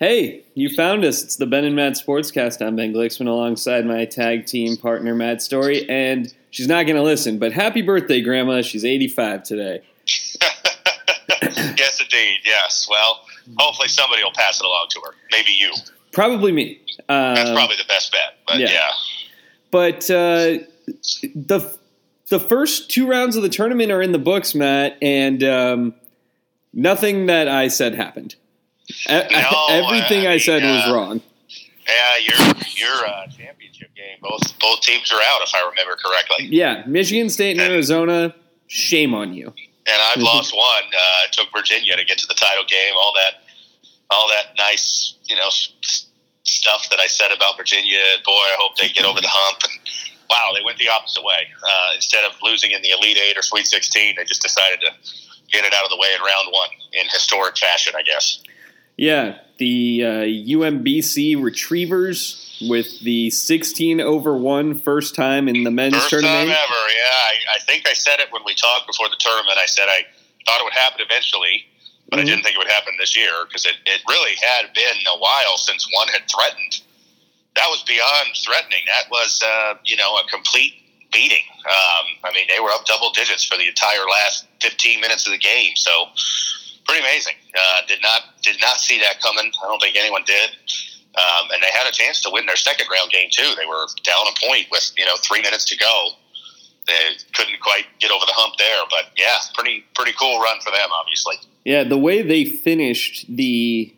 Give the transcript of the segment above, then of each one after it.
Hey, you found us. It's the Ben and Matt Sportscast. I'm Ben Glicksman alongside my tag team partner, Matt Story. And she's not going to listen, but happy birthday, Grandma. She's 85 today. yes, indeed. Yes. Well, hopefully somebody will pass it along to her. Maybe you. Probably me. That's Um, probably the best bet. But yeah. yeah. But uh, the the first two rounds of the tournament are in the books, Matt, and um, nothing that I said happened. E- everything I, I said mean, was uh, wrong. Yeah, your your uh, championship game. Both both teams are out, if I remember correctly. Yeah, Michigan State and Arizona. Shame on you. And I've lost one. Uh, it took Virginia to get to the title game. All that, all that nice, you know, s- stuff that I said about Virginia. Boy, I hope they get over the hump. And wow, they went the opposite way. Uh, instead of losing in the Elite Eight or Sweet Sixteen, they just decided to get it out of the way in round one in historic fashion, I guess. Yeah, the uh, UMBC Retrievers with the 16 over 1 first time in the men's First tournament. time ever, yeah. I, I think I said it when we talked before the tournament. I said I thought it would happen eventually, but Mhm. I didn't think it would happen this year because it, it really had been a while since one had threatened. That was beyond threatening. That was, uh, you know, a complete beating. Um, I mean, they were up double digits for the entire last 15 minutes of the game. So pretty amazing. Uh, did not did not see that coming. I don't think anyone did. Um, and they had a chance to win their second round game too. They were down a point with you know three minutes to go. They couldn't quite get over the hump there, but yeah, pretty pretty cool run for them, obviously. Yeah, the way they finished the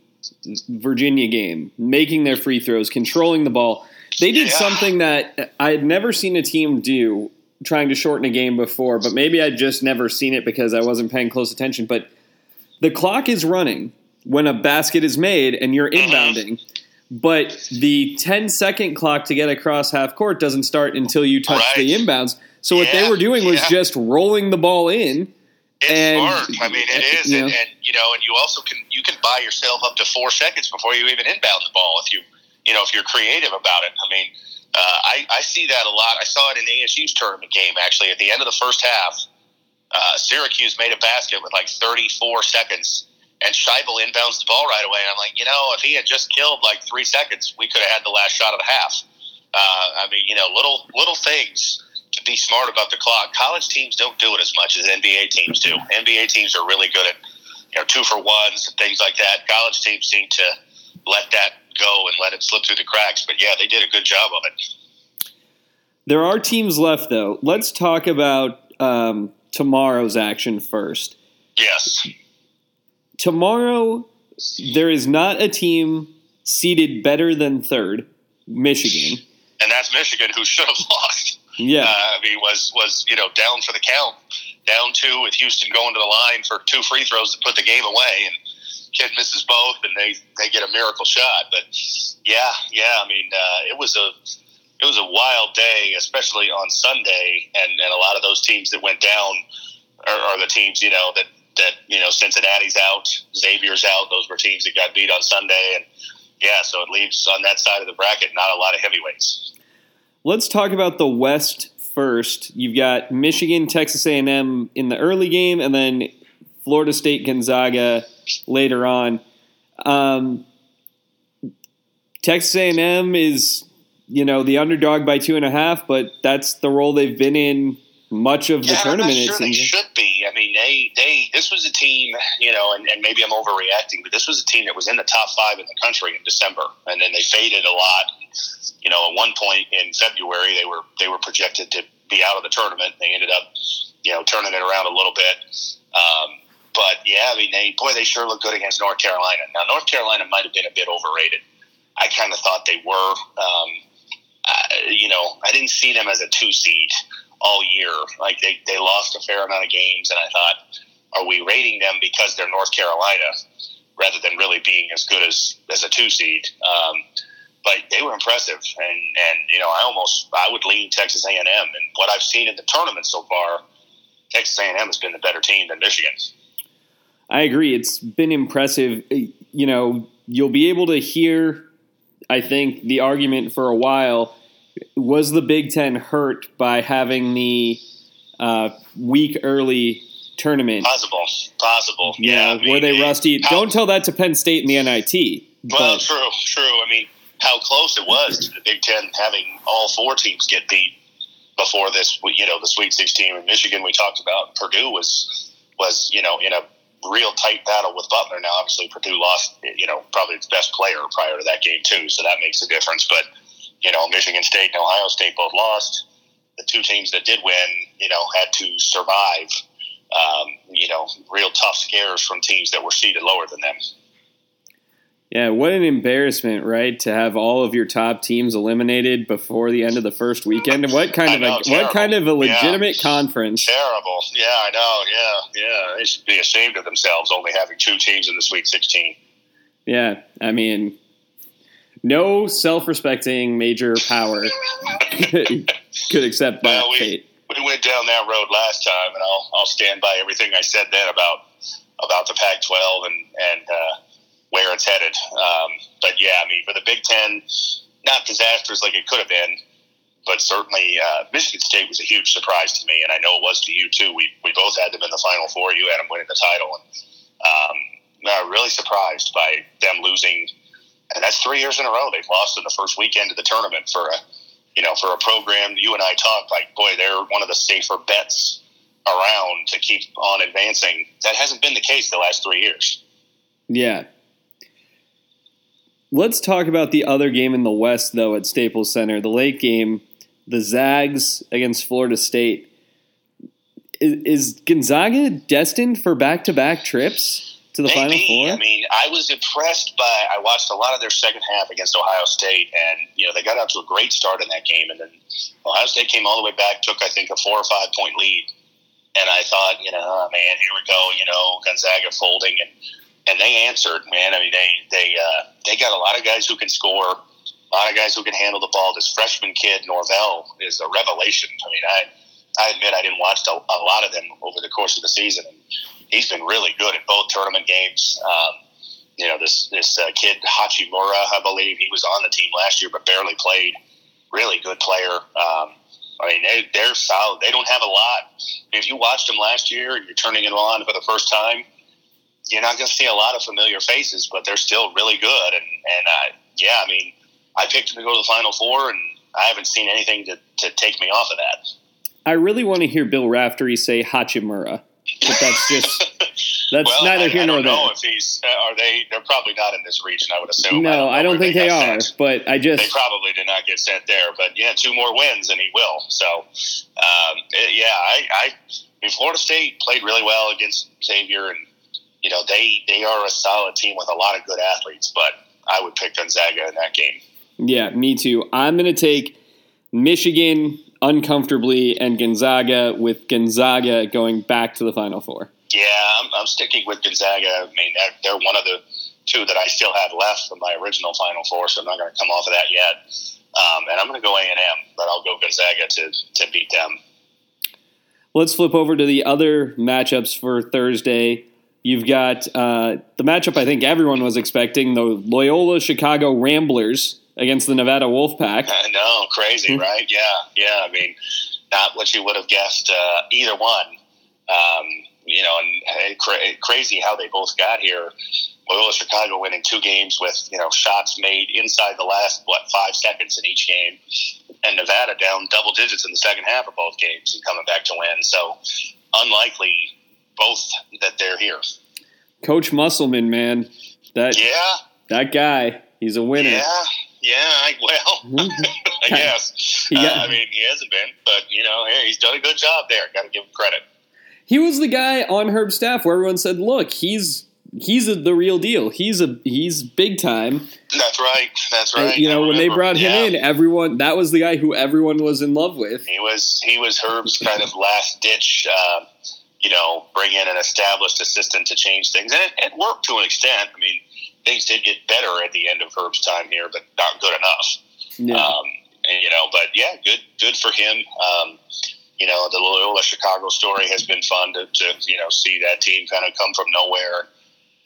Virginia game, making their free throws, controlling the ball, they did Yeah. something that I had never seen a team do trying to shorten a game before, but maybe I'd just never seen it because I wasn't paying close attention. But the clock is running when a basket is made and you're Mhm. inbounding. But the 10 second clock to get across half court doesn't start until you touch Right. the inbounds. So what they were doing was yeah. just rolling the ball in. It's And- smart. I mean, it is, you and, and you know, and you also can you can buy yourself up to four seconds before you even inbound the ball if you you know if you're creative about it. I mean, uh, I I see that a lot. I saw it in the ASU's tournament game actually at the end of the first half. Uh, Syracuse made a basket with like 34 seconds, and Scheibel inbounds the ball right away. And I'm like, you know, if he had just killed like three seconds, we could have had the last shot of the half. Uh, I mean, you know, little little things to be smart about the clock. College teams don't do it as much as NBA teams do. NBA teams are really good at you know two for ones and things like that. College teams seem to let that go and let it slip through the cracks. But yeah, they did a good job of it. There are teams left, though. Let's talk about um, tomorrow's action first. Yes. Tomorrow, there is not a team seeded better than third, Michigan. And that's Michigan, who should have lost. Yeah, Uh, I mean, was was you know down for the count, down two with Houston going to the line for two free throws to put the game away, and kid misses both, and they they get a miracle shot. But yeah, yeah, I mean, uh, it was a it was a wild day, especially on Sunday, and and a lot of those teams that went down are, are the teams you know that that you know Cincinnati's out, Xavier's out. Those were teams that got beat on Sunday, and yeah, so it leaves on that side of the bracket not a lot of heavyweights. let's talk about the West first. You've got Michigan, Texas A&M in the early game, and then Florida State, Gonzaga later on. Um, Texas A&M is, you know, the underdog by two and a half, but that's the role they've been in much of the yeah, tournament. I'm sure they should be. I mean, they they this was a team, you know, and, and maybe I'm overreacting, but this was a team that was in the top five in the country in December, and then they faded a lot. You know, at one point in February, they were they were projected to be out of the tournament. They ended up, you know, turning it around a little bit. Um, but yeah, I mean, they boy, they sure look good against North Carolina. Now, North Carolina might have been a bit overrated. I kind of thought they were. Um, I, you know, I didn't see them as a two seed all year. Like they, they lost a fair amount of games, and I thought, are we rating them because they're North Carolina rather than really being as good as, as a two seed? Um, but they were impressive, and, and you know, I almost I would lean Texas A and M, and what I've seen in the tournament so far, Texas A and M has been the better team than Michigan. I agree. It's been impressive. You know, you'll be able to hear, I think, the argument for a while. Was the Big Ten hurt by having the uh, week early tournament? Possible, possible. Yeah, I mean, were they rusty? how- Don't tell that to Penn State in the NIT. Well, true, true. I mean, how close it was to the Big Ten having all four teams get beat before this. You know, the Sweet Sixteen in Michigan we talked about. Purdue was was you know in a real tight battle with Butler. Now, obviously, Purdue lost you know probably its best player prior to that game too, so that makes a difference. But you know, Michigan State and Ohio State both lost. The two teams that did win, you know, had to survive. Um, you know, real tough scares from teams that were seeded lower than them. Yeah, what an embarrassment, right? To have all of your top teams eliminated before the end of the first weekend. What kind of know, a what kind of a legitimate yeah. conference? Terrible. Yeah, I know. Yeah, yeah. They should be ashamed of themselves only having two teams in the Sweet 16. Yeah, I mean, no self-respecting major power could accept that well, we, fate. We went down that road last time, and I'll I'll stand by everything I said then about about the Pac-12 and and. Uh, where it's headed. Um, but yeah, I mean, for the Big Ten, not disastrous like it could have been, but certainly uh, Michigan State was a huge surprise to me, and I know it was to you too. We we both had them in the Final Four. You had them winning the title, and um, I'm really surprised by them losing. And that's three years in a row they've lost in the first weekend of the tournament for a, you know, for a program. You and I talked like, boy, they're one of the safer bets around to keep on advancing. That hasn't been the case the last three years. Yeah, Let's talk about the other game in the West, though, at Staples Center, the late game, the Zags against Florida State. Is, is Gonzaga destined for back to back trips to the Maybe. Final Four? I mean, I was impressed by. I watched a lot of their second half against Ohio State, and you know they got out to a great start in that game, and then Ohio State came all the way back, took I think a four or five point lead, and I thought, you know, oh, man, here we go, you know, Gonzaga folding, and and they answered, man. I mean, they they uh, they got a lot of guys who can score, a lot of guys who can handle the ball. This freshman kid Norvell is a revelation. I mean, I I admit I didn't watch a, a lot of them over the course of the season, and he's been really good in both tournament games. Um, you know, this this uh, kid Hachimura, I believe he was on the team last year, but barely played. Really good player. Um, I mean, they, they're solid. They don't have a lot. If you watched them last year and you're turning it on for the first time, you're not going to see a lot of familiar faces, but they're still really good. And and uh, yeah, I mean, I picked them to go to the Final Four, and I haven't seen anything to, to take me off of that. I really want to hear Bill Raftery say Hachimura, but that's just that's well, neither I, here I nor don't there. know if he's uh, are they? They're probably not in this region. I would assume. No, I don't, I don't think they, got are. sent. But I just They probably did not get sent there, but yeah, two more wins and he will. So, um, it- yeah, I, I, I mean, Florida State played really well against Xavier, and you know they they are a solid team with a lot of good athletes. But I would pick Gonzaga in that game. yeah, me too. I'm going to take Michigan uncomfortably and Gonzaga with Gonzaga going back to the Final Four. Yeah, I'm, I'm sticking with Gonzaga. I mean, they're, they're one of the two that I still have left from my original Final Four, so I'm not going to come off of that yet. Um, and I'm going to go A and M, but I'll go Gonzaga to to beat them. Let's flip over to the other matchups for Thursday. You've got uh, the matchup I think everyone was expecting the Loyola Chicago Ramblers against the Nevada Wolfpack. I know, crazy, Hmm. right? Yeah, yeah. I mean, not what you would have guessed uh, either one. Um, you know, and cra- crazy how they both got here. Loyola Chicago winning two games with you know shots made inside the last what five seconds in each game, and Nevada down double digits in the second half of both games and coming back to win. So unlikely both that they're here. Coach Musselman, man, that Yeah, that guy, he's a winner. yeah, yeah. I, well, I guess. Got- uh, I mean, he hasn't been, but you know, hey, he's done a good job there. Got to give him credit. He was the guy on Herb's staff where everyone said, "Look, he's he's a, the real deal. He's a he's big time." That's right. That's And, right. you know, when they brought him Yeah. in, everyone that was the guy who everyone was in love with. he was he was Herb's kind of last ditch. Uh, you know, bring in an established assistant to change things, and it, it worked to an extent. I mean, things did get better at the end of Herb's time here, but not good enough. Yeah. Um, and, you know, but yeah, good good for him. Um, you know, the Loyola Chicago story has been fun to, to you know see that team kind of come from nowhere.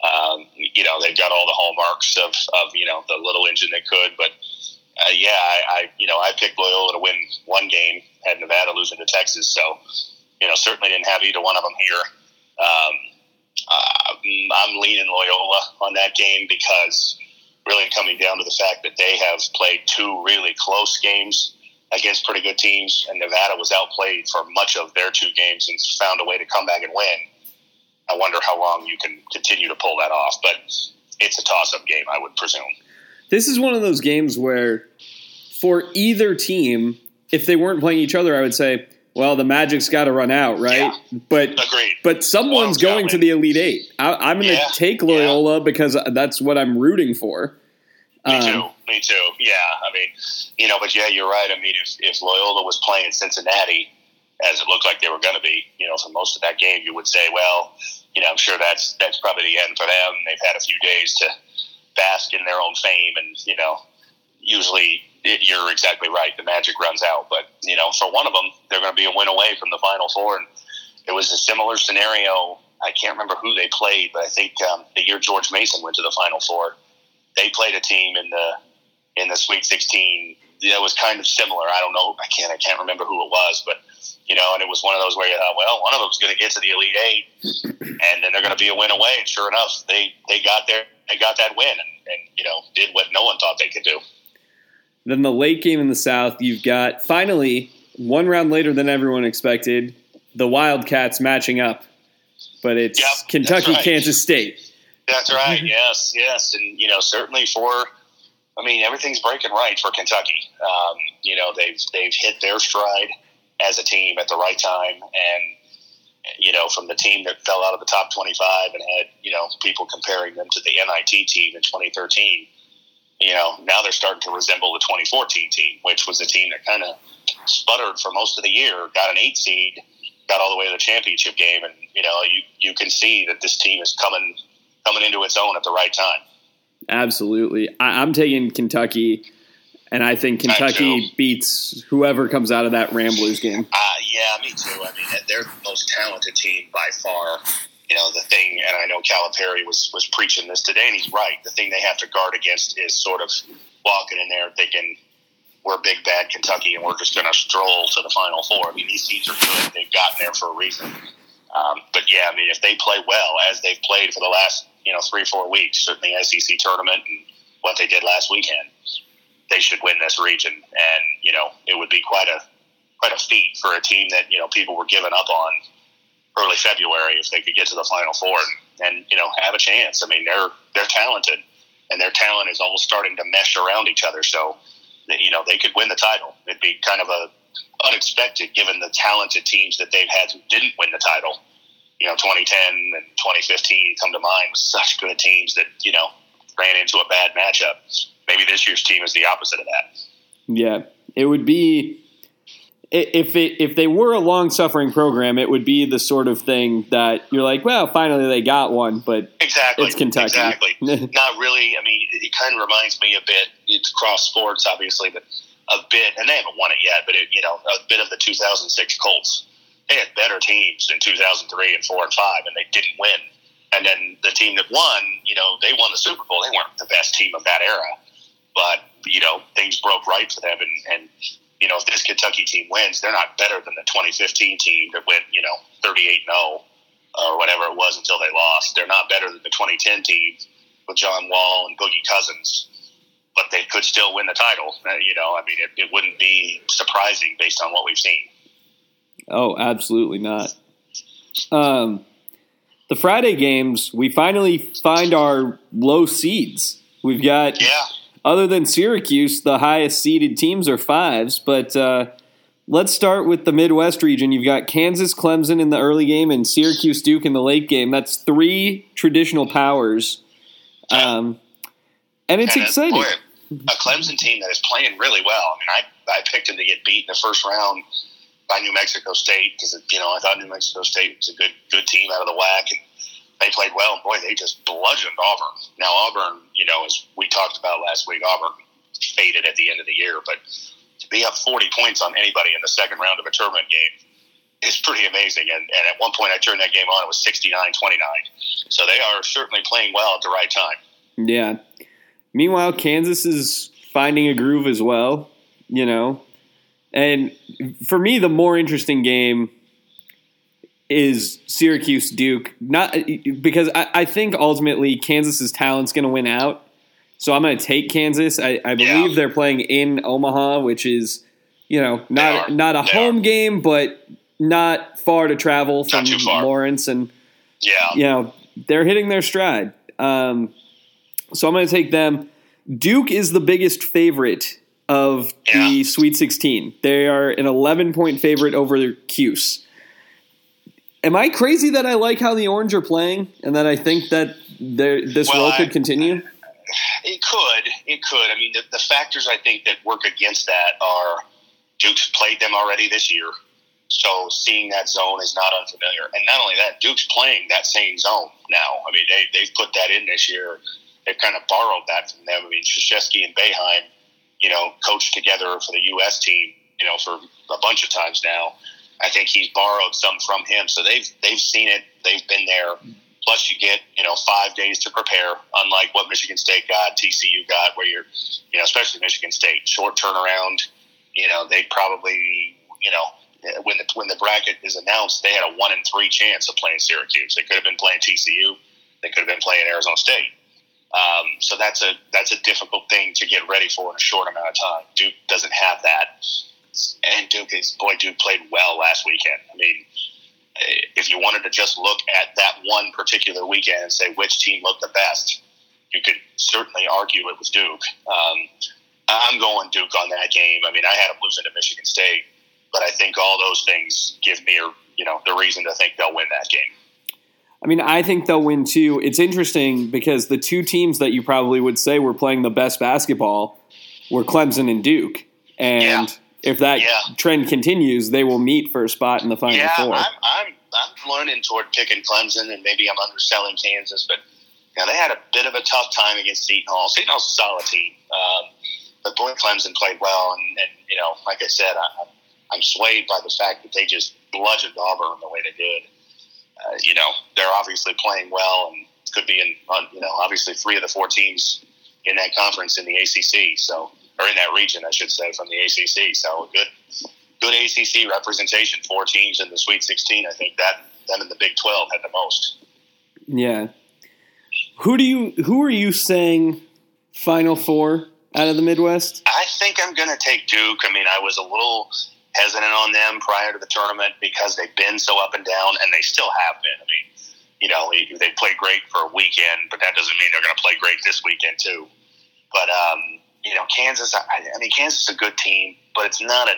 Um, you know, they've got all the hallmarks of, of you know the little engine that could, but uh, yeah, I, I you know I picked Loyola to win one game, had Nevada losing to Texas, so you know certainly didn't have either one of them here. Um, uh, I'm leaning Loyola on that game because really coming down to the fact that they have played two really close games against pretty good teams, and Nevada was outplayed for much of their two games and found a way to come back and win. I wonder how long you can continue to pull that off, but it's a toss-up game, I would presume. This is one of those games where, for either team, if they weren't playing each other, I would say, well, the Magic's got to run out, right? Yeah. But Agreed. but someone's Loyola's going gotta the Elite Eight. I, I'm going to Yeah. take Loyola because that's what I'm rooting for. Me Um, too. Me too. Yeah. I mean, you know, but yeah, you're right. I mean, if, if Loyola was playing Cincinnati, as it looked like they were going to be, you know, for most of that game, you would say, well, you know, I'm sure that's that's probably the end for them. They've had a few days to bask in their own fame, and you know, usually it, you're exactly right. The magic runs out, but you know, for one of them, they're going to be a win away from the Final Four, and it was a similar scenario. I can't remember who they played, but I think um, the year George Mason went to the Final Four, they played a team in the in the Sweet 16 that was kind of similar. I don't know. I can't. I can't remember who it was, but you know, and it was one of those where you thought, well, one of them's going to get to the Elite Eight, and then they're going to be a win away. And sure enough, they they got there. They got that win, and, and you know, did what no one thought they could do. Then the late game in the South, you've got finally one round later than everyone expected, the Wildcats matching up, but it's Yep, Kentucky, right. Kansas State. That's right. yes, yes, and you know, certainly for. I mean, everything's breaking right for Kentucky. Um, you know, they've they've hit their stride as a team at the right time, and you know, from the team that fell out of the top twenty-five and had you know people comparing them to the NIT team in 2013. You know, now they're starting to resemble the 2014 team, which was a team that kind of sputtered for most of the year, got an eight seed, got all the way to the championship game, and you know, you you can see that this team is coming coming into its own at the right time. Absolutely. I, I'm taking Kentucky, and I think Kentucky too. beats whoever comes out of that Ramblers game. Uh, yeah, me too. I mean, they're the most talented team by far. You know, the thing, and I know Calipari was, was preaching this today, and he's right. The thing they have to guard against is sort of walking in there thinking, we're big bad Kentucky, and we're just going to stroll to the Final Four. I mean, these seeds are good. They've gotten there for a reason. Um, but yeah, I mean, if they play well, as they've played for the last, you know, three, four weeks, certainly SEC tournament and what they did last weekend, they should win this region. And, you know, it would be quite a quite a feat for a team that you know people were giving up on early February if they could get to the Final Four and, and you know have a chance. I mean, they're they're talented, and their talent is almost starting to mesh around each other. So that, you know they could win the title. It'd be kind of a unexpected given the talented teams that they've had who didn't win the title. You know, 2010 and 2015 come to mind with such good teams that you know ran into a bad matchup. Maybe this year's team is the opposite of that. Yeah, it would be if it, if they were a long suffering program, it would be the sort of thing that you're like, well, finally they got one, but Exactly. It's Kentucky. Exactly. Not really. I mean, it, kind of reminds me a bit. It's cross sports, obviously, but a bit, and they haven't won it yet. But it, you know, a bit of the 2006 Colts. They had better teams in 2003 and four and five, and they didn't win. And then the team that won, you know, they won the Super Bowl. They weren't the best team of that era, but you know, things broke right for them. And, and you know, if this Kentucky team wins, they're not better than the 2015 team that went, you know, 38 0 or whatever it was until they lost. They're not better than the 2010 team with John Wall and Boogie Cousins, but they could still win the title. Uh, you know, I mean, it, it wouldn't be surprising based on what we've seen. oh, absolutely not. Um, the Friday games, we finally find our low seeds. We've got Yeah, other than Syracuse, the highest seeded teams are fives. But uh, let's start with the Midwest region. You've got Kansas, Clemson in the early game, and Syracuse, Duke in the late game. That's three traditional powers, um, and it's And, exciting. boy, a Clemson team that is playing really well. I mean, I, I picked them to get beat in the first round by New Mexico State because you know I thought New Mexico State was a good good team out of the whack, and they played well. And boy, they just bludgeoned Auburn. Now Auburn, you know, as we talked about last week, Auburn faded at the end of the year, but to be up forty points on anybody in the second round of a tournament game is pretty amazing. And, and at one point, I turned that game on; it was 69-29. So they are certainly playing well at the right time. Yeah. Meanwhile, Kansas is finding a groove as well, you know. And for me, the more interesting game is Syracuse Duke. Not because I, I think ultimately Kansas's talent's going to win out, So I'm going to take Kansas. I, I believe Yeah. they're playing in Omaha, which is, you know, not not a They home are. game, but not far to travel from Not too far. Lawrence, and Yeah. you know they're hitting their stride. Um, so I'm going to take them. Duke is the biggest favorite of the Sweet 16. They are an 11 point favorite over Cuse. Am I crazy that I like how the Orange are playing and that I think that this Well, role I- could continue? It could. It could. I mean, the, the factors I think that work against that are Duke's played them already this year. So seeing that zone is not unfamiliar. And not only that, Duke's playing that same zone now. I mean, they, they've put that in this year. They've kind of borrowed that from them. I mean, Krzyzewski and Boeheim, you know, coached together for the U.S. team, you know, for a bunch of times now. I think he's borrowed some from him. So they've, they've seen it. They've been there. Plus, you get you know five days to prepare, unlike what Michigan State got, TCU got, where you're, you know, especially Michigan State, short turnaround. You know, they probably, you know, when the when the bracket is announced, they had a one in three chance of playing Syracuse. They could have been playing TCU. They could have been playing Arizona State. Um, so that's a that's a difficult thing to get ready for in a short amount of time. Duke doesn't have that, and Duke is boy Duke played well last weekend. I mean, if you wanted to just look at that one particular weekend and say which team looked the best, you could certainly argue it was Duke. Um, I'm going Duke on that game. I mean, I had them losing to Michigan State, but I think all those things give me, you know, the reason to think they'll win that game. I mean, I think they'll win too. It's interesting because the two teams that you probably would say were playing the best basketball were Clemson and Duke. And Yeah. If that Yeah. trend continues, they will meet for a spot in the Final yeah, Four. I'm, I'm I'm learning toward picking Clemson, and maybe I'm underselling Kansas, but you know, they had a bit of a tough time against Seton Hall. Seton Hall's a solid team, um, but boy, Clemson played well, and, and you know, like I said, I, I'm- I'm swayed by the fact that they just bludgeoned Auburn the way they did. Uh, you know, they're obviously playing well, and could be in, on, you know, obviously three of the four teams in that conference in the ACC, so or in that region, I should say, from the ACC. So a good good ACC representation. Four teams in the Sweet 16. I think that them in the Big 12 had the most. yeah. Who do you who are you saying Final Four out of the Midwest? I think I'm going to take Duke. I mean, I was a little hesitant on them prior to the tournament because they've been so up and down, and they still have been. I mean, you know, they played great for a weekend, but that doesn't mean they're going to play great this weekend too. But um, you know, Kansas. I, I mean, Kansas is a good team, but it's not a.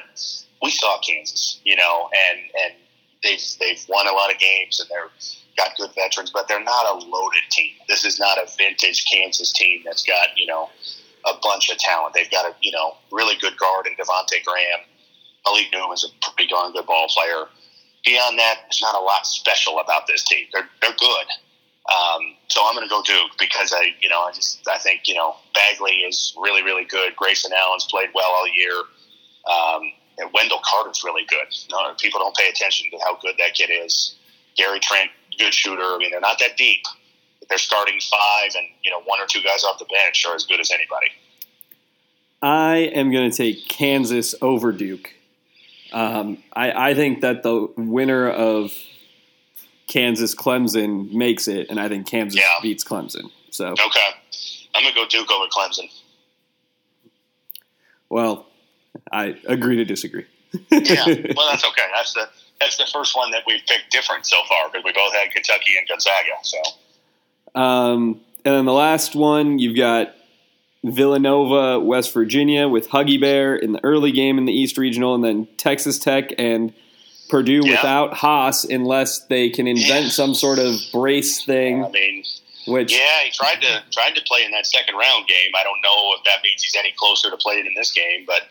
We saw Kansas, you know, and and they've they've won a lot of games, and they're got good veterans, but they're not a loaded team. This is not a vintage Kansas team that's got you know a bunch of talent. They've got a you know really good guard in Devonte Graham. Malik Newman's a pretty darn good ball player. Beyond that, there's not a lot special about this team. They're they're good. Um, so I'm going to go Duke because I, you know, I just I think you know Bagley is really really good. Grayson Allen's played well all year. Um, and Wendell Carter's really good. No, people don't pay attention to how good that kid is. Gary Trent, good shooter. I mean, they're not that deep. They're starting five, and you know, one or two guys off the bench are as good as anybody. I am going to take Kansas over Duke. Um, I, I think that the winner of Kansas Clemson makes it, and I think Kansas Yeah. beats Clemson. So, Okay, I'm gonna go Duke over Clemson. well, I agree to disagree. Yeah, well, that's okay. That's the that's the first one that we've picked different so far because we both had Kentucky and Gonzaga. So Um, and then the last one, you've got Villanova, West Virginia with Huggy Bear in the early game in the East Regional, and then Texas Tech and Purdue Yeah. without Haas, unless they can invent Yeah. some sort of brace thing. I mean, Which yeah, he tried to tried to play in that second round game. I don't know if that means he's any closer to playing in this game, but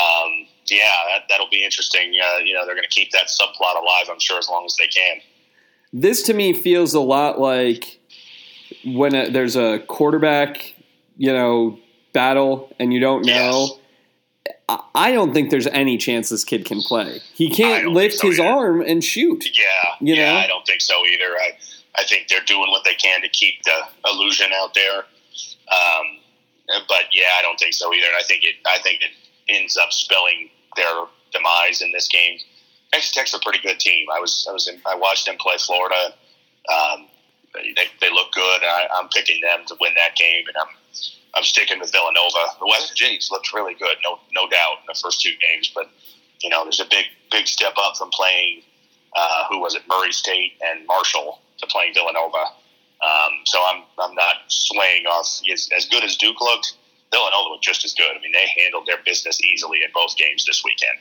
um, yeah, that, that'll be interesting. Uh, you know, they're going to keep that subplot alive, I'm sure, as long as they can. this to me feels a lot like when a, there's a quarterback, you know, battle and you don't know. I- I don't think there's any chance this kid can play. He can't lift so his either. arm and shoot. Yeah, You yeah, know? I don't think so either. I I think they're doing what they can to keep the illusion out there. Um, but yeah, I don't think so either. And I think it I think it ends up spelling their demise in this game. Texas Tech's a pretty good team. I was I was in, I watched them play Florida. Um, they, they look good. I, I'm picking them to win that game, and I'm I'm sticking with Villanova. The West Virginians looked really good, no no doubt, in the first two games. But you know, there's a big big step up from playing uh, who was it, Murray State and Marshall, to playing Villanova. Um, so I'm I'm not swaying off as, as good as Duke looked. Villanova looked just as good. I mean, they handled their business easily in both games this weekend.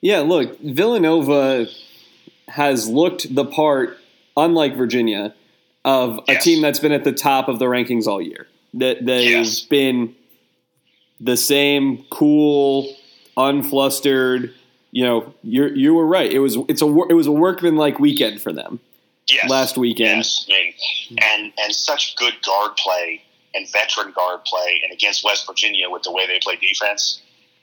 Yeah, look, Villanova has looked the part, unlike Virginia, of a Yes. team that's been at the top of the rankings all year. That they've Yes. been the same cool, unflustered. You know, you you were right. It was it's a it was a workman like weekend for them Yes. last weekend. Yes, I mean, and and such good guard play and veteran guard play, and against West Virginia with the way they play defense,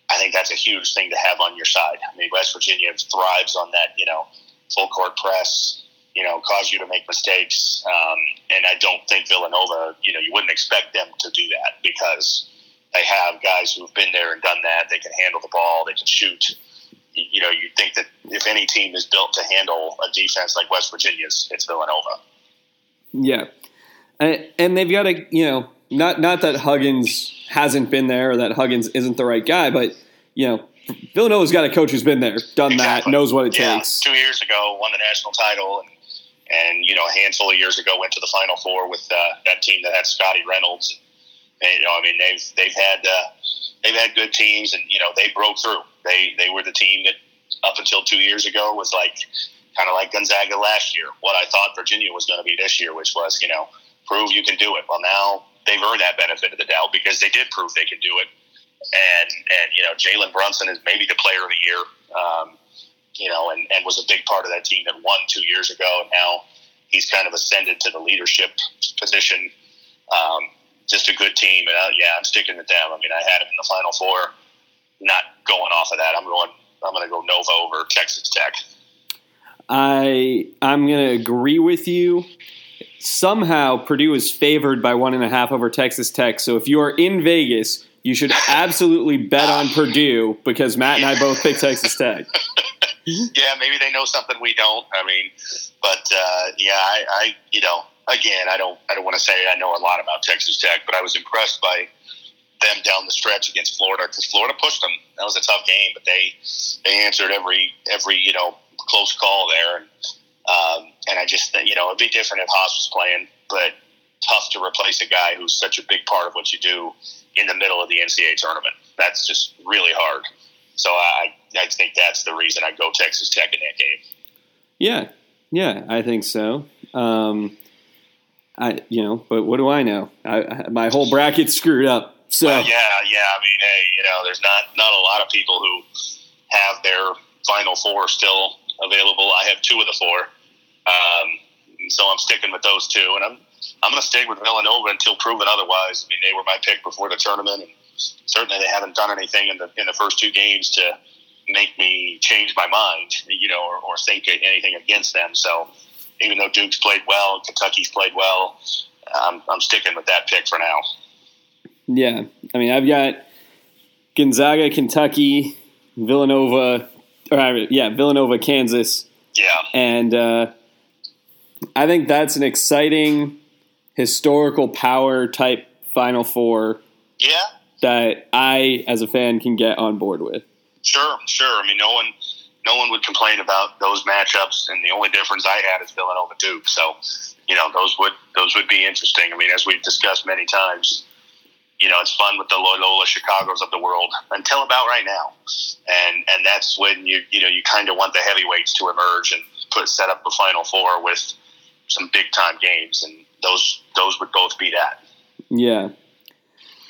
I think that's a huge thing to have on your side. I mean, West Virginia thrives on that, you know, full court press, you know, cause you to make mistakes, um, and I don't think Villanova, you know, you wouldn't expect them to do that because they have guys who've been there and done that. They can handle the ball, they can shoot. You you know, you think that if any team is built to handle a defense like West Virginia's, it's Villanova. Yeah, and, and they've got a you know not not that Huggins hasn't been there or that Huggins isn't the right guy, but you know Villanova's got a coach who's been there, done Exactly. that, knows what it yeah, takes. Two years ago, won the national title, and and you know a handful of years ago went to the Final Four with uh, that team that had Scottie Reynolds. And, you know, I mean they've they've had uh, they've had good teams, and you know they broke through. They they were the team that up until two years ago was like kind of like Gonzaga last year. What I thought Virginia was going to be this year, which was you know prove you can do it. Well, now they've earned that benefit of the doubt because they did prove they could do it. And and you know Jalen Brunson is maybe the player of the year. Um, you know, and, and was a big part of that team that won two years ago. And now he's kind of ascended to the leadership position. Um, just a good team, and uh, yeah, I'm sticking with them. I mean, I had him in the Final Four. Not going off of that. I'm going. I'm going to go Nova over Texas Tech. I I'm gonna agree with you. Somehow Purdue is favored by one and a half over Texas Tech. So if you are in Vegas, you should absolutely bet on Purdue because Matt and I both picked Texas Tech. yeah, maybe they know something we don't. I mean, but uh, yeah, I, I, you know, again, I don't, I don't want to say I know a lot about Texas Tech, but I was impressed by them down the stretch against Florida because Florida pushed them. That was a tough game, but they they answered every every you know close call there, and um, and I just you know it'd be different if Haas was playing, but tough to replace a guy who's such a big part of what you do in the middle of the NCAA tournament. That's just really hard. So I, I think that's the reason I go Texas Tech in that game. Yeah, yeah, I think so. Um, I you know, but what do I know? I, I, my whole bracket's screwed up. So Well, yeah, yeah. I mean, hey, you know, there's not not a lot of people who have their final four still available. I have two of the four, um, so I'm sticking with those two, and I'm I'm going to stick with Villanova until proven otherwise. I mean, they were my pick before the tournament, and certainly they haven't done anything in the in the first two games to make me change my mind, you know, or, or think anything against them. So even though Duke's played well, Kentucky's played well, I'm, I'm sticking with that pick for now. Yeah, I mean, I've got Gonzaga, Kentucky, Villanova, or yeah, Villanova, Kansas, Yeah. and uh, I think that's an exciting historical power type Final Four Yeah, that I, as a fan, can get on board with. Sure, sure. I mean, no one, no one would complain about those matchups, and the only difference I had is Villanova Duke. So, you know, those would those would be interesting. I mean, as we've discussed many times, you know, it's fun with the Loyola Chicago's of the world until about right now, and and that's when you you know you kind of want the heavyweights to emerge and put set up a Final Four with some big time games, and those those would both be that. Yeah.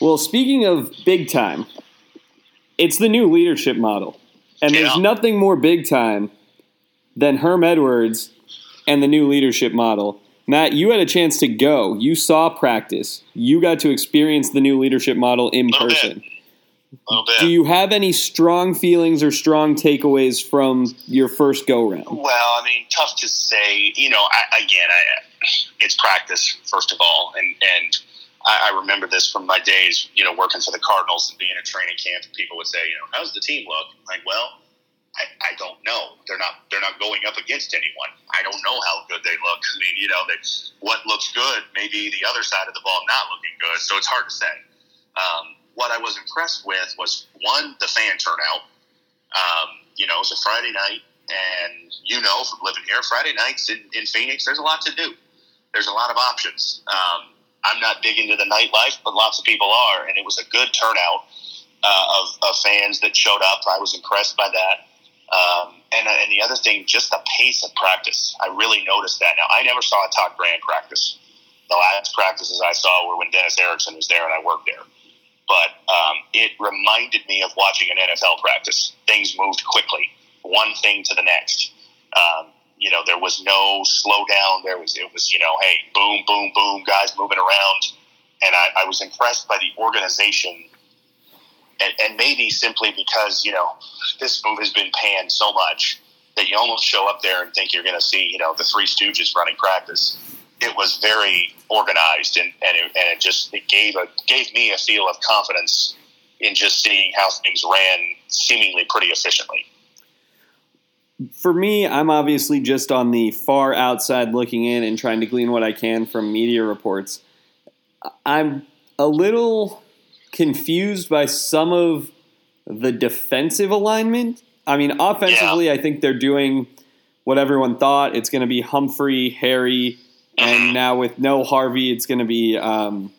Well, speaking of big time, it's the new leadership model. And there's nothing more big time than Herm Edwards and the new leadership model. Matt, you had a chance to go. You saw practice. You got to experience the new leadership model in Little person. Little bit. Do you have any strong feelings or strong takeaways from your first go round? Well, I mean, tough to say. You know, I, again, I, it's practice first of all, and and I, I remember this from my days, you know, working for the Cardinals and being at training camp. And people would say, you know, how's the team look? I'm like, well, I, I don't know. They're not they're not going up against anyone. I don't know how good they look. I mean, you know, they, what looks good, maybe the other side of the ball not looking good. So it's hard to say. Um, what I was impressed with was one, the fan turnout. Um, you know, it was a Friday night, and you know from living here, Friday nights in, in Phoenix, there's a lot to do. There's a lot of options. Um, I'm not big into the nightlife, but lots of people are, and it was a good turnout uh, of, of fans that showed up. I was impressed by that. Um, and, and the other thing, just the pace of practice. I really noticed that. Now, I never saw a Todd Graham practice. The last practices I saw were when Dennis Erickson was there and I worked there. But um, it reminded me of watching an NFL practice. Things moved quickly, one thing to the next. Um, you know, there was no slowdown. There was, it was, you know, hey, boom, boom, boom, guys moving around. And I, I was impressed by the organization and, and maybe simply because you know this move has been panned so much that you almost show up there and think you're going to see you know the Three Stooges running practice. It was very organized, and and it, and it just it gave a gave me a feel of confidence in just seeing how things ran seemingly pretty efficiently. For me, I'm obviously just on the far outside looking in and trying to glean what I can from media reports. I'm a little confused by some of the defensive alignment. I mean, offensively, yeah. I think they're doing what everyone thought. It's going to be Humphrey, Harry, and mm-hmm. now with no Harvey, it's going to be um,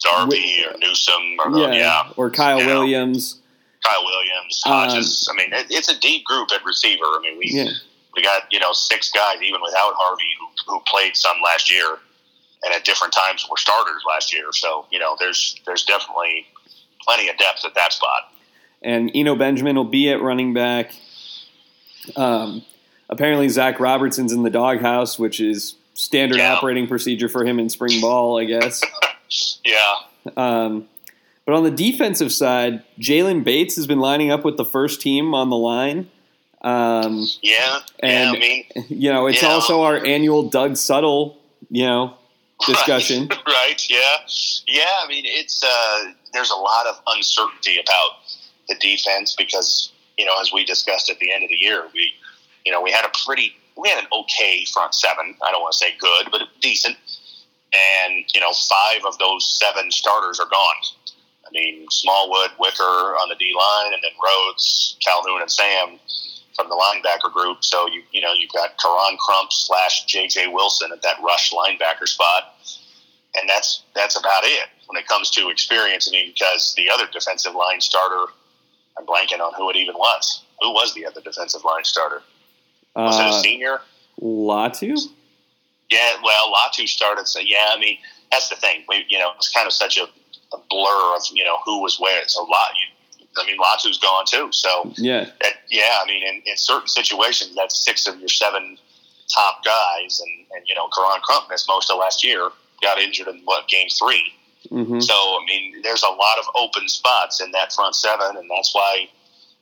Darby or Newsome, or yeah, yeah. or Kyle Williams. Kyle Williams, Hodges. Um, I mean, it, it's a deep group at receiver. I mean, we yeah. we got you know six guys even without Harvey who, who played some last year and at different times were starters last year. So you know, there's there's definitely plenty of depth at that spot. And Eno Benjamin will be at running back. Um, apparently, Zach Robertson's in the doghouse, which is standard yeah. operating procedure for him in spring ball, I guess. yeah. Um, but on the defensive side, Jalen Bates has been lining up with the first team on the line. Um, yeah, and yeah, I mean, you know, it's also our annual Doug Suttle, you know, discussion. Right, right, yeah. Yeah, I mean, it's uh, there's a lot of uncertainty about the defense because, you know, as we discussed at the end of the year, we, you know, we had a pretty, we had an okay front seven. I don't want to say good, but decent. And, you know, five of those seven starters are gone. I mean, Smallwood, Wicker on the D line, and then Rhodes, Calhoun, and Sam from the linebacker group. So you you know you've got Koron Crump slash J.J. Wilson at that rush linebacker spot, and that's that's about it when it comes to experience. I mean, because the other defensive line starter, I'm blanking on who it even was. Who was the other defensive line starter? Was uh, it a uh, senior? Latu. Yeah, well, Latu started. So yeah, I mean that's the thing. We, you know, it's kind of such a, a blur of you know who was where. So a lot you I mean, Latu's gone too. So yeah, that, yeah. I mean, in, in certain situations, that's six of your seven top guys, and and you know, Koron Crump missed most of last year, got injured in what game 3 mm-hmm. So I mean, there's a lot of open spots in that front seven, and that's why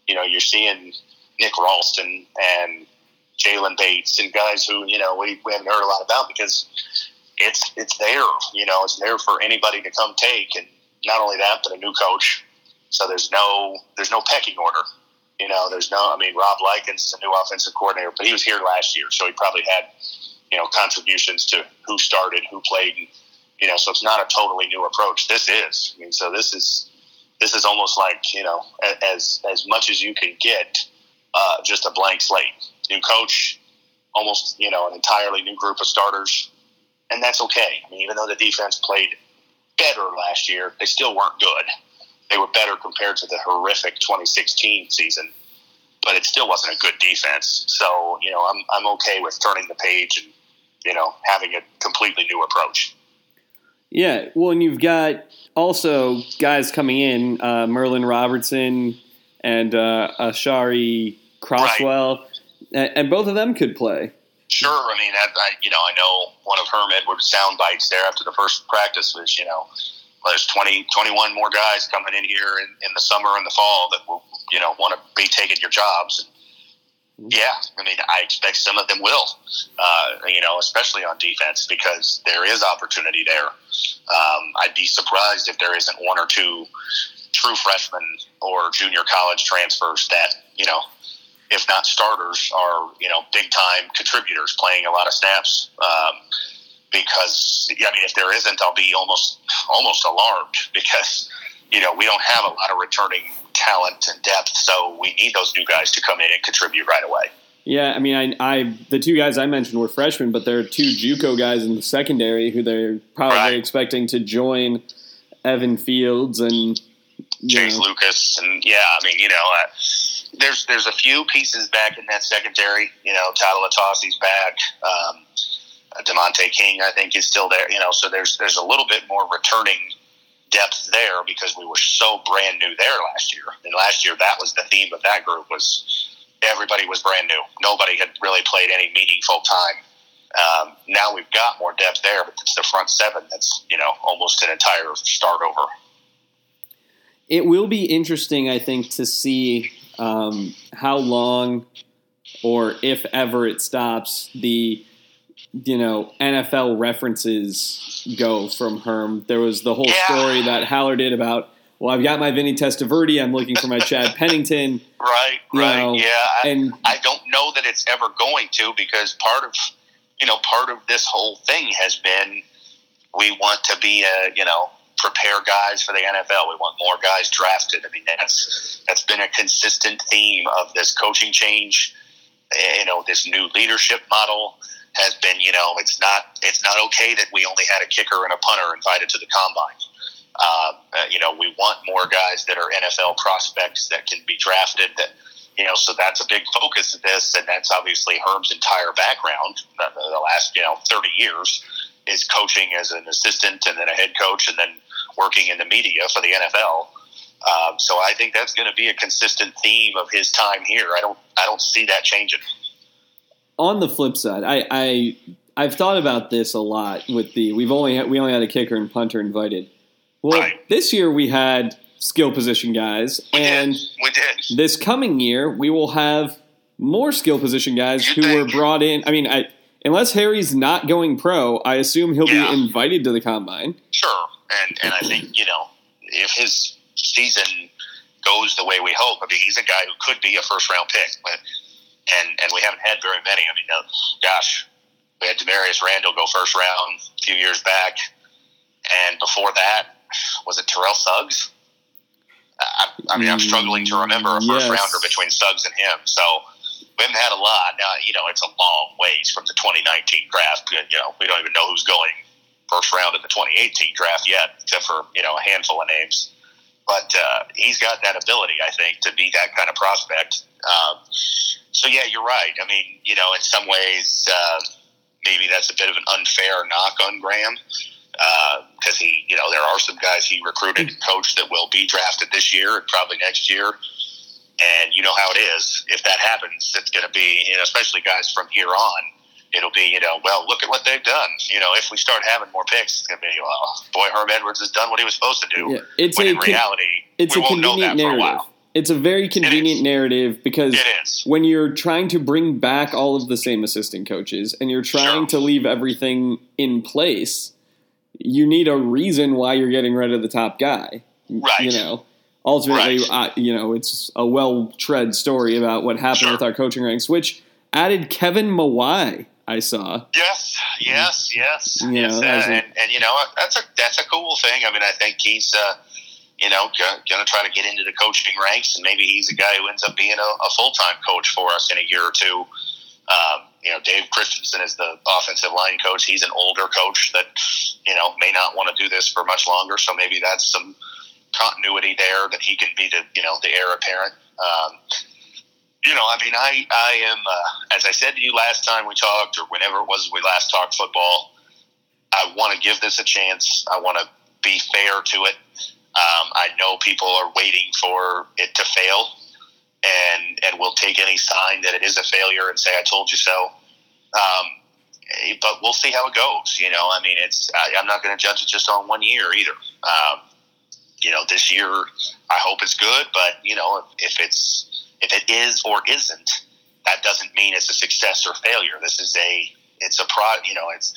you know you're seeing Nick Ralston and Jalen Bates and guys who you know we, we haven't heard a lot about because it's it's there. You know, it's there for anybody to come take, and not only that, but a new coach so there's no there's no pecking order. You know, there's no. I mean, Rob Likens is a new offensive coordinator, but he was here last year, so he probably had you know contributions to who started, who played. And, you know, so it's not a totally new approach. This is. I mean, so this is this is almost like you know as as much as you can get, uh, just a blank slate. New coach, almost you know an entirely new group of starters, and that's okay. I mean, even though the defense played better last year, they still weren't good they were better compared to the horrific 2016 season, but it still wasn't a good defense. So you know, I'm I'm okay with turning the page and you know having a completely new approach. Yeah, well, and you've got also guys coming in, uh, Merlin Robertson and uh, Aashari Crosswell, right. and, and, both of them could play. Sure, I mean, I, I, you know, I know one of Herm Edwards' sound bites there after the first practice was, you know, well, there's 20, 21 more guys coming in here in, in the summer and the fall that will, you know, want to be taking your jobs. And yeah, I mean, I expect some of them will, uh, you know, especially on defense because there is opportunity there. Um, I'd be surprised if there isn't one or two true freshmen or junior college transfers that, you know, if not starters, are, you know, big time contributors playing a lot of snaps. Um, because I mean, if there isn't, I'll be almost almost alarmed because you know we don't have a lot of returning talent and depth, so we need those new guys to come in and contribute right away. Yeah, I mean, I, I the two guys I mentioned were freshmen, but there are two JUCO guys in the secondary who they're probably right. expecting to join Evan Fields and Chase know. Lucas, and yeah, I mean, you know, uh, there's there's a few pieces back in that secondary. You know, Tyler Latasi's back. Um, Demonte King, I think, is still there. You know, so there's there's a little bit more returning depth there because we were so brand new there last year. And last year, that was the theme of that group was everybody was brand new. Nobody had really played any meaningful time. Um, now we've got more depth there, but it's the front seven that's you know almost an entire start over. It will be interesting, I think, to see um, how long or if ever it stops the you know NFL references go from Herm. There was the whole yeah. story that Haller did about well, I've got my Vinny Testaverde. I'm looking for my Chad Pennington. Right, right, know, yeah. I, and I don't know that it's ever going to because part of you know part of this whole thing has been we want to be a you know prepare guys for the NFL. We want more guys drafted. I mean that's that's been a consistent theme of this coaching change. You know this new leadership model has been you know it's not it's not okay that we only had a kicker and a punter invited to the combine um, uh, you know, we want more guys that are NFL prospects that can be drafted. That you know, so that's a big focus of this, and that's obviously Herm's entire background. The, the last you know thirty years is coaching as an assistant, and then a head coach, and then working in the media for the NFL. Um, so I think that's going to be a consistent theme of his time here. I don't I don't see that changing. On the flip side, I, I I've thought about this a lot with the we've only had, we only had a kicker and punter invited. Well, right. this year we had skill position guys, we and did. we did. This coming year we will have more skill position guys you who think? were brought in. I mean, I, unless Harry's not going pro, I assume he'll yeah. be invited to the combine. Sure, and and I think you know if his season goes the way we hope, I mean, he's a guy who could be a first round pick, but, and and we haven't had very many. I mean, uh, gosh, we had Damarious Randall go first round a few years back, and before that, was it Terrell Suggs? I, I mean, I'm struggling to remember a first yes. rounder between Suggs and him. So we haven't had a lot. Now, you know, it's a long ways from the 2019 draft. You know, we don't even know who's going first round in the 2018 draft yet, except for, you know, a handful of names. But uh, he's got that ability, I think, to be that kind of prospect. Um, so, yeah, you're right. I mean, you know, in some ways, uh, maybe that's a bit of an unfair knock on Graham because uh, he, you know, there are some guys he recruited and coached that will be drafted this year and probably next year. And you know how it is. If that happens, it's going to be, you know, especially guys from here on. It'll be, you know, well, look at what they've done. You know, if we start having more picks, it's going to be, well, boy, Herm Edwards has done what he was supposed to do. Yeah, it's when a, in reality, it's we a convenient narrative. It's a very convenient it narrative because when you're trying to bring back all of the same assistant coaches and you're trying sure. to leave everything in place, you need a reason why you're getting rid of the top guy. Right. You know, ultimately, right. you know, it's a well tread story about what happened sure. with our coaching ranks, which added Kevin Mawae. I saw. Yes, yes, yes, yes, and, and, and, you know that's a that's a cool thing. I mean, I think he's uh, you know going to try to get into the coaching ranks, and maybe he's a guy who ends up being a, a full time coach for us in a year or two. Um, you know, Dave Christensen is the offensive line coach. He's an older coach that, you know, may not want to do this for much longer. So maybe that's some continuity there that he can be the, you know, the heir apparent. Um, you know, I mean, I, I am, uh, as I said to you last time we talked, or whenever it was we last talked football, I want to give this a chance. I want to be fair to it. Um, I know people are waiting for it to fail and and will take any sign that it is a failure and say I told you so. Um, but we'll see how it goes. You know, I mean, it's I, am not going to judge it just on one year either. Um, you know, this year I hope it's good, but you know, if, if it's if it is or isn't, that doesn't mean it's a success or failure. This is a it's a pro. You know, it's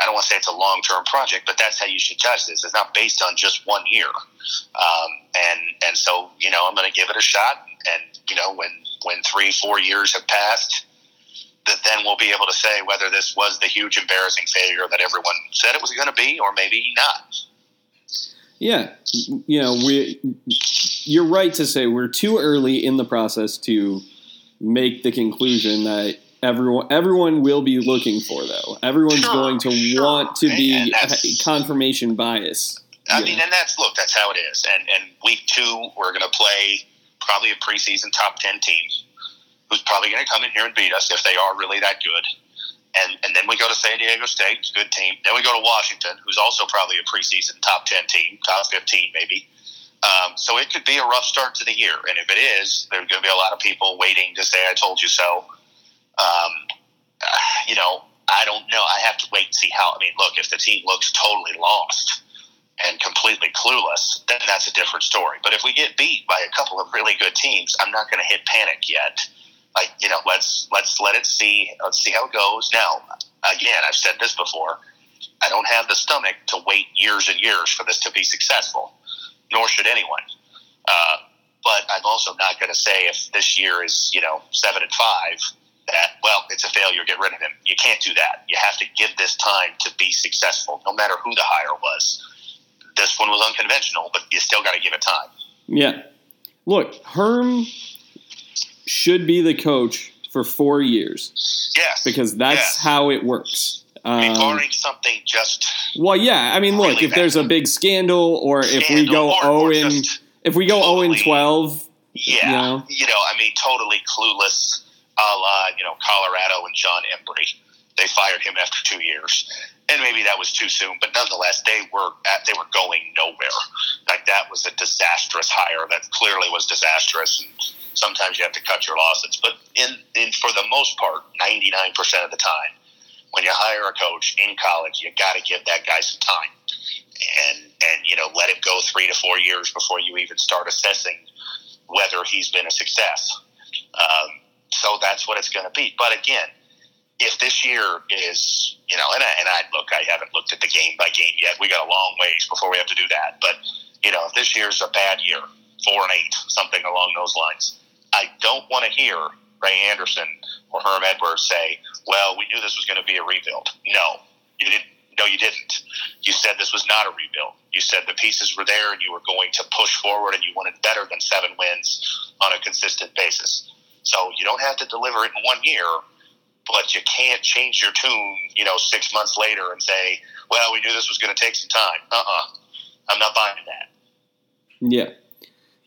I don't want to say it's a long term project, but that's how you should judge this. It's not based on just one year, um, and and so you know I'm going to give it a shot, and you know when when three four years have passed, that then we'll be able to say whether this was the huge embarrassing failure that everyone said it was going to be, or maybe not. Yeah, you know, we. You're right to say we're too early in the process to make the conclusion that everyone everyone will be looking for though. Everyone's sure, going to sure. want to be confirmation bias. I mean, and that's look, that's how it is. And and week two, we're going to play probably a preseason top ten team who's probably going to come in here and beat us if they are really that good. And, and then we go to San Diego State, good team. Then we go to Washington, who's also probably a preseason top 10 team, top 15 maybe. Um, so it could be a rough start to the year. And if it is, there's going to be a lot of people waiting to say, I told you so. Um, you know, I don't know. I have to wait and see how. I mean, look, if the team looks totally lost and completely clueless, then that's a different story. But if we get beat by a couple of really good teams, I'm not going to hit panic yet like you know let's let's let it see let's see how it goes. Now again i've said this before i don't have the stomach to wait years and years for this to be successful nor should anyone. Uh, but i'm also not going to say if this year is you know seven and five that well it's a failure get rid of him. You can't do that. You have to give this time to be successful no matter who the hire was. This one was unconventional but you still got to give it time. Yeah. Look herm should be the coach for four years. Yes, because that's yes. how it works. Um, barring something just well, yeah. I mean, look, really if bad. there's a big scandal, or scandal, if we go zero if we go zero in twelve, yeah, you know? you know, I mean, totally clueless, a la you know Colorado and John Embree. They fired him after two years, and maybe that was too soon. But nonetheless, they were at, they were going nowhere. Like that was a disastrous hire. That clearly was disastrous. And, sometimes you have to cut your losses. But in, in for the most part, 99% of the time, when you hire a coach in college, you got to give that guy some time and and you know let him go three to four years before you even start assessing whether he's been a success. Um, so that's what it's going to be. But again, if this year is you know, and I, and I look, I haven't looked at the game by game yet. We got a long ways before we have to do that. But you know, if this year's a bad year, four and eight, something along those lines, I don't want to hear Ray Anderson or Herm Edwards say, "Well, we knew this was going to be a rebuild." No, you didn't. No, you didn't. You said this was not a rebuild. You said the pieces were there and you were going to push forward and you wanted better than seven wins on a consistent basis. So you don't have to deliver it in one year, but you can't change your tune, you know, six months later and say, well, we knew this was going to take some time. Uh uh-uh. uh. i am not buying that. Yeah.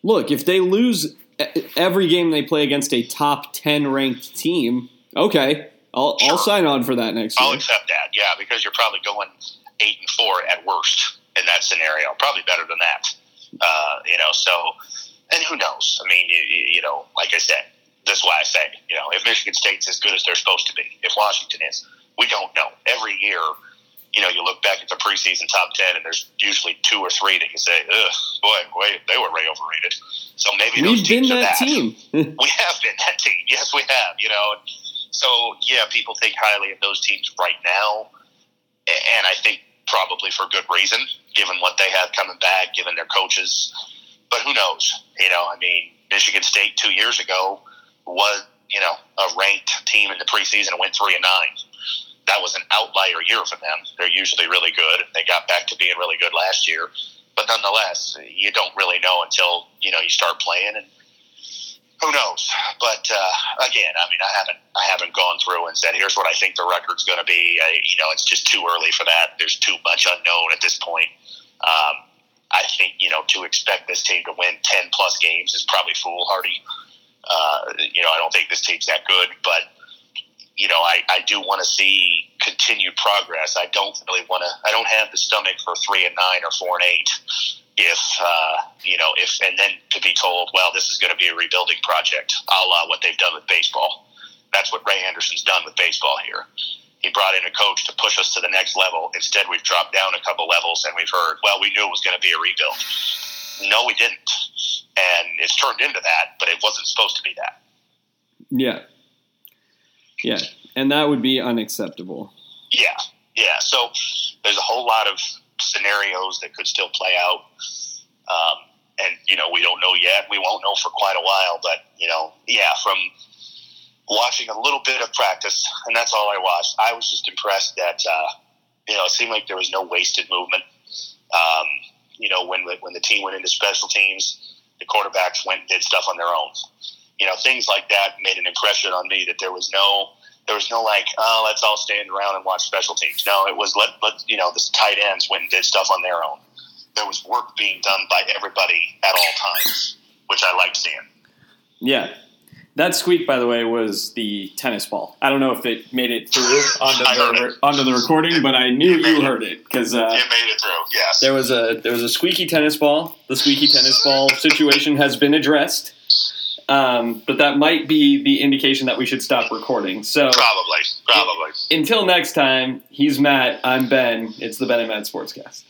Look, if they lose every game they play against a top 10 ranked team, okay, I'll, sure. I'll sign on for that next year. I'll accept that, yeah, because you're probably going 8 and 4 at worst in that scenario. Probably better than that. Uh, you know, so, and who knows? I mean, you, you know, like I said, this is why I say, you know, if Michigan State's as good as they're supposed to be, if Washington is, we don't know. Every year, you know, you look back at the preseason top 10 and there's usually two or three that you say, ugh, boy, boy they were way overrated. So maybe We've those teams been that, that team. we have been that team. Yes, we have, you know. So, yeah, people think highly of those teams right now. And I think probably for good reason, given what they have coming back, given their coaches. But who knows? You know, I mean, Michigan State two years ago was, you know, a ranked team in the preseason and went three and nine that was an outlier year for them. They're usually really good. They got back to being really good last year, but nonetheless, you don't really know until you know you start playing, and who knows? But uh, again, I mean, I haven't I haven't gone through and said here's what I think the record's going to be. I, you know, it's just too early for that. There's too much unknown at this point. Um, I think you know to expect this team to win ten plus games is probably foolhardy. Uh, you know, I don't think this team's that good, but you know, I, I do want to see continued progress. I don't really want to. I don't have the stomach for three and nine or four and eight. If uh, you know, if and then to be told, well, this is going to be a rebuilding project, a la what they've done with baseball. That's what Ray Anderson's done with baseball here. He brought in a coach to push us to the next level. Instead, we've dropped down a couple levels, and we've heard, well, we knew it was going to be a rebuild. No, we didn't, and it's turned into that, but it wasn't supposed to be that. Yeah, yeah, and that would be unacceptable. Yeah, yeah. So there's a whole lot of scenarios that could still play out. Um, and you know we don't know yet. We won't know for quite a while. But you know, yeah, from watching a little bit of practice, and that's all I watched. I was just impressed that uh, you know it seemed like there was no wasted movement. Um, you know, when when the team went into special teams, the quarterbacks went and did stuff on their own. You know, things like that made an impression on me that there was no there was no like, oh, let's all stand around and watch special teams. No, it was let let you know the tight ends went and did stuff on their own. There was work being done by everybody at all times, which I liked seeing. Yeah, that squeak, by the way, was the tennis ball. I don't know if it made it through onto the onto the recording, but I knew you heard it because uh, it made it through. Yes, there was a there was a squeaky tennis ball. The squeaky tennis ball situation has been addressed. Um, but that might be the indication that we should stop recording. So probably, probably. Until next time, he's Matt. I'm Ben. It's the Ben and Matt Sportscast.